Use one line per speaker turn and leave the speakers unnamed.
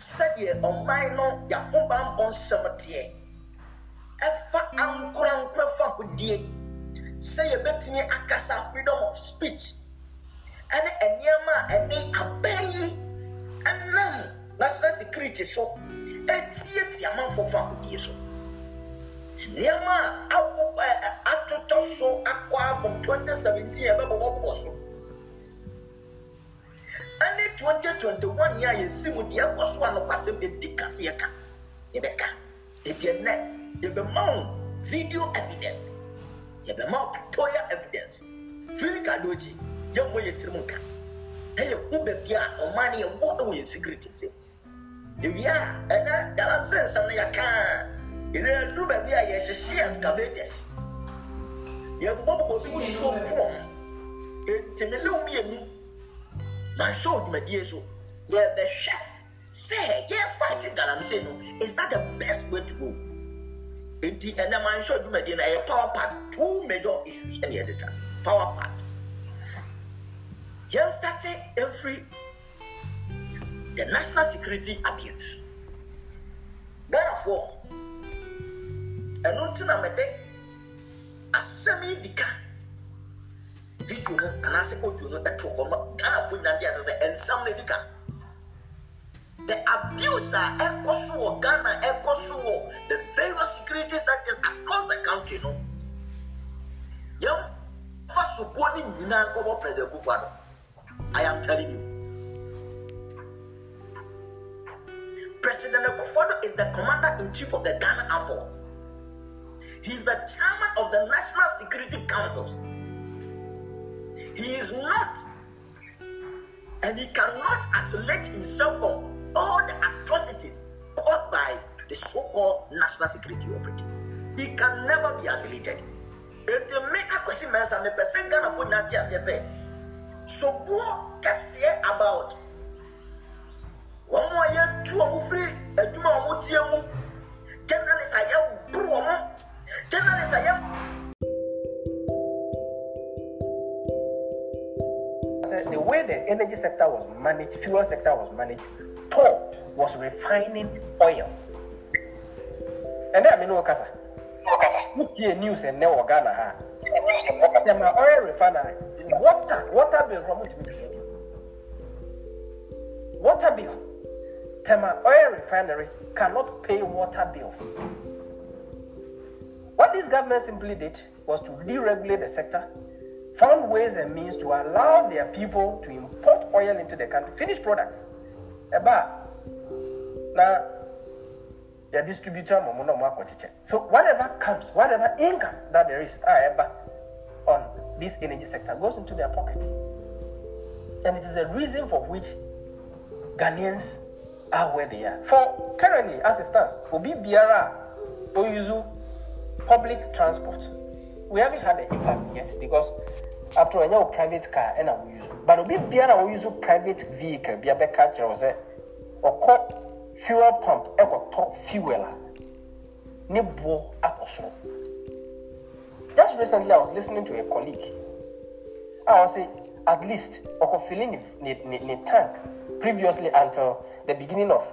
sɛdeɛ ɔman no yɛahobammɔ nsɛm teɛ ɛfa ankorankora fa hodie. Sɛ yɛbɛtumi akasa freedom of speech. Ɛne nneɛma a ɛne abɛn yi. Ɛnam national security so. Ɛtietie amanfo fa hodie so. Nneɛma a atotɔ so akɔ a from 2017 yɛbɛbɔbɔbɔ so twenty twenty one yẹn a yẹ si mu deɛ ɛkɔ so a nokwasɛm yɛ di kase yɛ ka yɛ bɛ ka eti ɛnɛ yɛ bɛ ma wo video evidence. Yɛ bɛ ma wo pictorial evidence. Fili ka do akyi yɛ mo yɛ tiri mu nka. Ɛyɛ hu baabi a ɔman yɛ wɔ ɛwɔ yɛ security nsɛm ewia ɛnɛ galamsey nsɛm no yɛ kaa ɛnɛ duro baabi a yɛhyehyɛ excavators. Yɛbobɔbobɔ bi mu tuo korɔ ntɛnɛlɛw mmienu manhyɛ wo dwumadie so yɛbɛhwɛ sɛ yɛfight galamsey no is that the best way to go nti ɛnɛ manhyɛ dwumadie no ɛyɛ power pack two major issues ɛne yɛ discuss power pack yɛn starte ɛmfiri the national security abuse ghanafoɔ ɛno nti na mede asɛm yi di ka video no anaasɛ audio no ɛto hɔ ma ghanafoɔ nyinaa de asɛ sɛ ɛnsɛm no di ka the abuse a ghana ɛkɔ the various security sectors across the country no. Yɛmfa soboɔ no nyinaa nkɔbɔ president kufu ado i am telling you. President akufo is the commander-in-chief of the ghana armed force he is the chairman of the national security councils. He is not and he cannot isolate himself from all the atrocities caused by the so-called national security operative. He can never be isolated. Ete me akwesi mensa me pese Ghana fo na ti ase se. So bo kese about wɔn a yɛtu wɔn firi adwuma wɔn tie mu journalist a yɛboro wɔn journalist a yɛ.
The way the energy sector was managed, fuel sector was managed, Paul was refining oil. And then I mean, no kasa. Put here news and now Ghana ha. Them are oil refinery. Water, water bill from Water bill. Tema oil refinery cannot pay water bills. What this government simply did was to deregulate the sector found ways and means to allow their people to import oil into the country, finished products. Eba, now, the distributor. So whatever comes, whatever income that there is, ah, eba, on this energy sector goes into their pockets. And it is a reason for which Ghanaians are where they are. For currently, as it stands, Obi Biara, Oyuzu, public transport, we haven't had the impact yet because after all, private car and I will use. But obi biara we use private vehicle bi abɛka kyerɛ wo sɛ ɔkɔ fuel pump ɛkɔtɔ fuel a ne. Just recently, I was listening to a colleague. I was say at least ɔkɔ filling ne tank previously until the beginning of